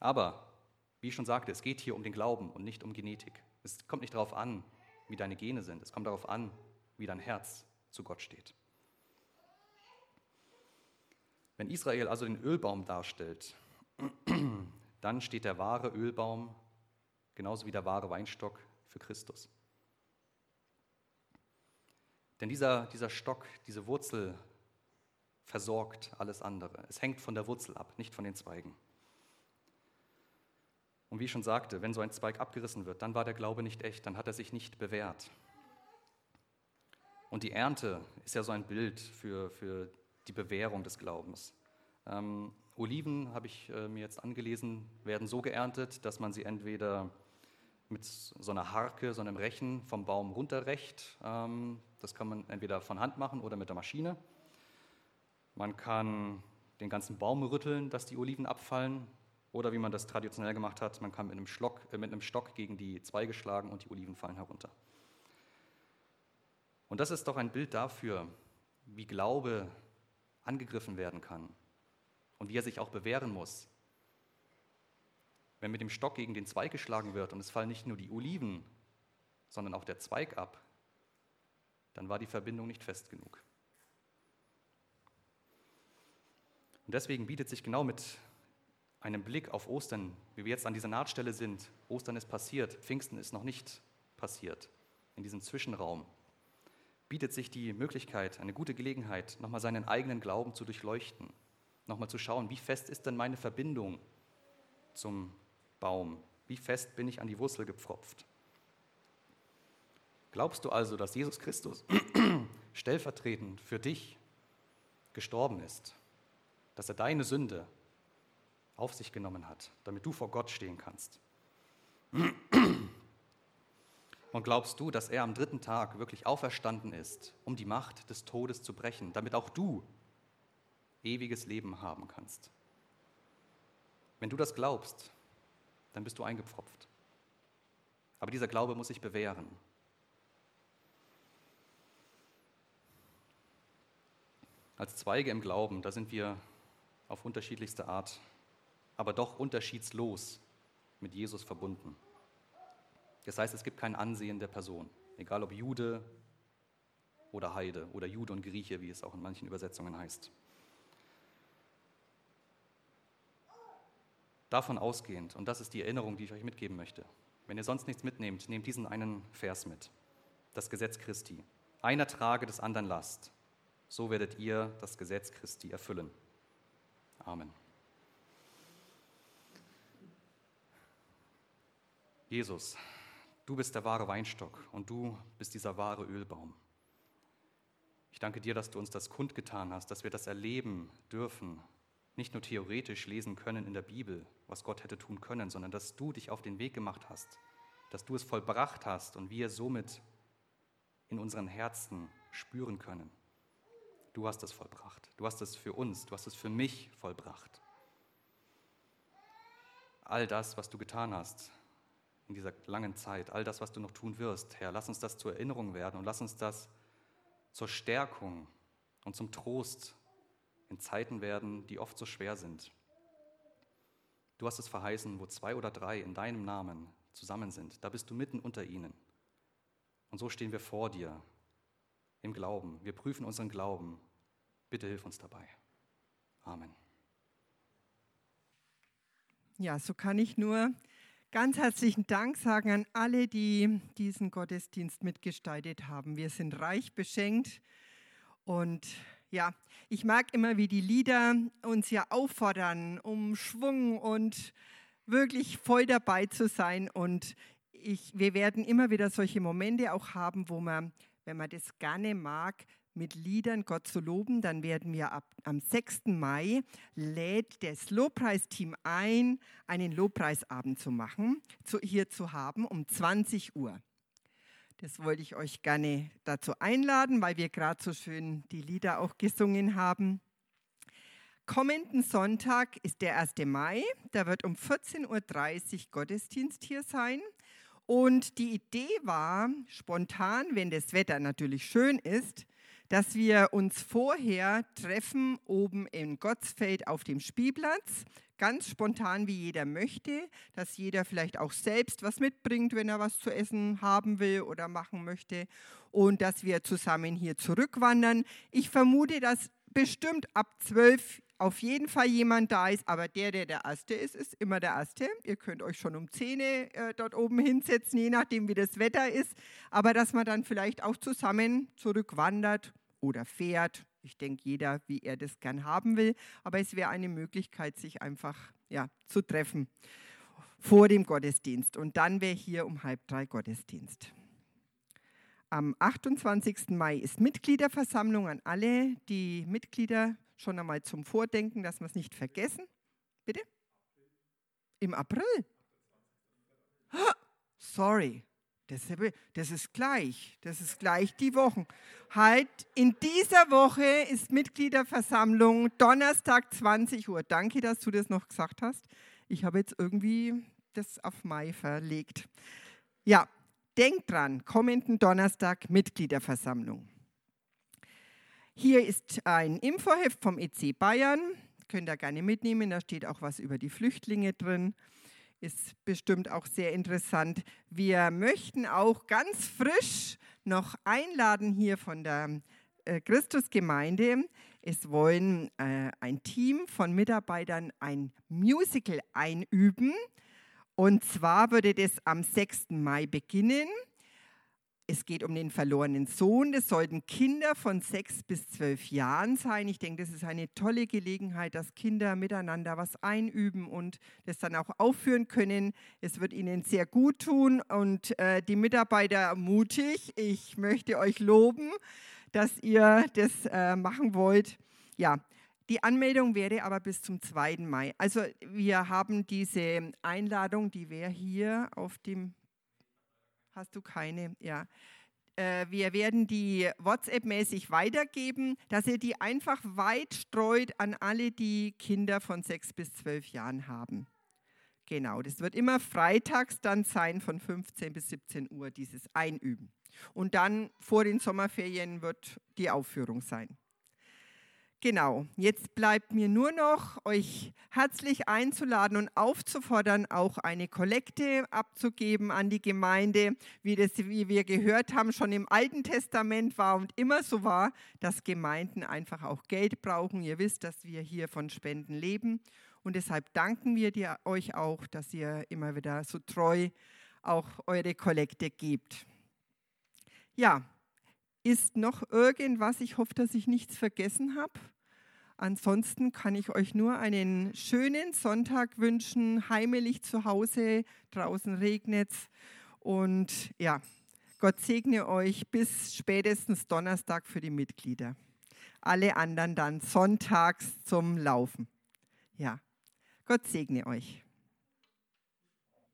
Aber, wie ich schon sagte, es geht hier um den Glauben und nicht um Genetik. Es kommt nicht darauf an, wie deine Gene sind. Es kommt darauf an, wie dein Herz zu Gott steht. Wenn Israel also den Ölbaum darstellt, dann steht der wahre Ölbaum genauso wie der wahre Weinstock für Christus. Denn dieser, dieser Stock, diese Wurzel versorgt alles andere. Es hängt von der Wurzel ab, nicht von den Zweigen. Und wie ich schon sagte, wenn so ein Zweig abgerissen wird, dann war der Glaube nicht echt, dann hat er sich nicht bewährt. Und die Ernte ist ja so ein Bild für, für die Bewährung des Glaubens. Ähm, Oliven, habe ich äh, mir jetzt angelesen, werden so geerntet, dass man sie entweder mit so einer Harke, so einem Rechen vom Baum runterrecht. Ähm, das kann man entweder von Hand machen oder mit der Maschine. Man kann den ganzen Baum rütteln, dass die Oliven abfallen. Oder wie man das traditionell gemacht hat, man kann mit einem, Schlock, äh, mit einem Stock gegen die Zweige schlagen und die Oliven fallen herunter. Und das ist doch ein Bild dafür, wie Glaube angegriffen werden kann und wie er sich auch bewähren muss. Wenn mit dem Stock gegen den Zweig geschlagen wird und es fallen nicht nur die Oliven, sondern auch der Zweig ab, dann war die Verbindung nicht fest genug. Und deswegen bietet sich genau mit einem Blick auf Ostern, wie wir jetzt an dieser Nahtstelle sind, Ostern ist passiert, Pfingsten ist noch nicht passiert, in diesem Zwischenraum, bietet sich die Möglichkeit, eine gute Gelegenheit, nochmal seinen eigenen Glauben zu durchleuchten, nochmal zu schauen, wie fest ist denn meine Verbindung zum Baum, wie fest bin ich an die Wurzel gepfropft. Glaubst du also, dass Jesus Christus stellvertretend für dich gestorben ist, dass er deine Sünde auf sich genommen hat, damit du vor Gott stehen kannst? Und glaubst du, dass er am dritten Tag wirklich auferstanden ist, um die Macht des Todes zu brechen, damit auch du ewiges Leben haben kannst? Wenn du das glaubst, dann bist du eingepfropft. Aber dieser Glaube muss sich bewähren. Als Zweige im Glauben, da sind wir auf unterschiedlichste Art, aber doch unterschiedslos mit Jesus verbunden. Das heißt, es gibt kein Ansehen der Person, egal ob Jude oder Heide oder Jude und Grieche, wie es auch in manchen Übersetzungen heißt. Davon ausgehend, und das ist die Erinnerung, die ich euch mitgeben möchte, wenn ihr sonst nichts mitnehmt, nehmt diesen einen Vers mit, das Gesetz Christi. Einer trage des anderen Last, so werdet ihr das Gesetz Christi erfüllen. Amen. Jesus, Du bist der wahre Weinstock und du bist dieser wahre Ölbaum. Ich danke dir, dass du uns das kundgetan hast, dass wir das erleben dürfen, nicht nur theoretisch lesen können in der Bibel, was Gott hätte tun können, sondern dass du dich auf den Weg gemacht hast, dass du es vollbracht hast und wir somit in unseren Herzen spüren können. Du hast es vollbracht. Du hast es für uns, du hast es für mich vollbracht. All das, was du getan hast, in dieser langen Zeit, all das, was du noch tun wirst, Herr, lass uns das zur Erinnerung werden und lass uns das zur Stärkung und zum Trost in Zeiten werden, die oft so schwer sind. Du hast es verheißen, wo zwei oder drei in deinem Namen zusammen sind, da bist du mitten unter ihnen. Und so stehen wir vor dir im Glauben. Wir prüfen unseren Glauben. Bitte hilf uns dabei. Amen. Ja, so kann ich nur ganz herzlichen Dank sagen an alle, die diesen Gottesdienst mitgestaltet haben. Wir sind reich beschenkt und ja, ich mag immer, wie die Lieder uns ja auffordern, um Schwung und wirklich voll dabei zu sein. Und ich, wir werden immer wieder solche Momente auch haben, wo man, wenn man das gerne mag, mit Liedern Gott zu loben, dann werden wir ab, am 6. Mai lädt das Lobpreisteam ein, einen Lobpreisabend zu machen, zu, hier zu haben um 20 Uhr. Das wollte ich euch gerne dazu einladen, weil wir gerade so schön die Lieder auch gesungen haben. Kommenden Sonntag ist der 1. Mai. Da wird um 14.30 Uhr Gottesdienst hier sein. Und die Idee war spontan, wenn das Wetter natürlich schön ist, dass wir uns vorher treffen oben in Gottsfeld auf dem Spielplatz, ganz spontan, wie jeder möchte, dass jeder vielleicht auch selbst was mitbringt, wenn er was zu essen haben will oder machen möchte und dass wir zusammen hier zurückwandern. Ich vermute, dass bestimmt ab zwölf auf jeden Fall jemand da ist, aber der, der der Erste ist, ist immer der Erste. Ihr könnt euch schon um Zähne äh, dort oben hinsetzen, je nachdem, wie das Wetter ist. Aber dass man dann vielleicht auch zusammen zurückwandert oder fährt. Ich denke, jeder, wie er das gern haben will. Aber es wäre eine Möglichkeit, sich einfach ja, zu treffen. vor dem Gottesdienst. Und dann wäre hier um halb drei Gottesdienst. Am 28. Mai ist Mitgliederversammlung an alle, die Mitglieder schon einmal zum Vordenken, dass wir es nicht vergessen. Bitte? Im April? Sorry, das, das ist gleich. Das ist gleich die Wochen. Halt, in dieser Woche ist Mitgliederversammlung, Donnerstag 20 Uhr. Danke, dass du das noch gesagt hast. Ich habe jetzt irgendwie das auf Mai verlegt. Ja, denkt dran, kommenden Donnerstag Mitgliederversammlung. Hier ist ein Infoheft vom EC Bayern. Könnt ihr gerne mitnehmen. Da steht auch was über die Flüchtlinge drin ist bestimmt auch sehr interessant. Wir möchten auch ganz frisch noch einladen hier von der äh, Christusgemeinde. Es wollen äh, ein Team von Mitarbeitern ein Musical einüben. Und zwar würde das am 6. Mai beginnen. Es geht um den verlorenen Sohn. Das sollten Kinder von sechs bis zwölf Jahren sein. Ich denke, das ist eine tolle Gelegenheit, dass Kinder miteinander was einüben und das dann auch aufführen können. Es wird ihnen sehr gut tun und äh, die Mitarbeiter mutig. Ich möchte euch loben, dass ihr das äh, machen wollt. Ja, die Anmeldung wäre aber bis zum 2. Mai. Also wir haben diese Einladung, die wäre hier auf dem Hast du keine? Ja. Äh, wir werden die WhatsApp-mäßig weitergeben, dass ihr die einfach weit streut an alle, die Kinder von sechs bis zwölf Jahren haben. Genau, das wird immer freitags dann sein von 15 bis 17 Uhr, dieses Einüben. Und dann vor den Sommerferien wird die Aufführung sein. Genau, jetzt bleibt mir nur noch, euch herzlich einzuladen und aufzufordern, auch eine Kollekte abzugeben an die Gemeinde, wie, das, wie wir gehört haben, schon im Alten Testament war und immer so war, dass Gemeinden einfach auch Geld brauchen. Ihr wisst, dass wir hier von Spenden leben und deshalb danken wir dir, euch auch, dass ihr immer wieder so treu auch eure Kollekte gebt. Ja, ist noch irgendwas? Ich hoffe, dass ich nichts vergessen habe. Ansonsten kann ich euch nur einen schönen Sonntag wünschen, heimelig zu Hause, draußen regnet es. Und ja, Gott segne euch bis spätestens Donnerstag für die Mitglieder. Alle anderen dann sonntags zum Laufen. Ja, Gott segne euch.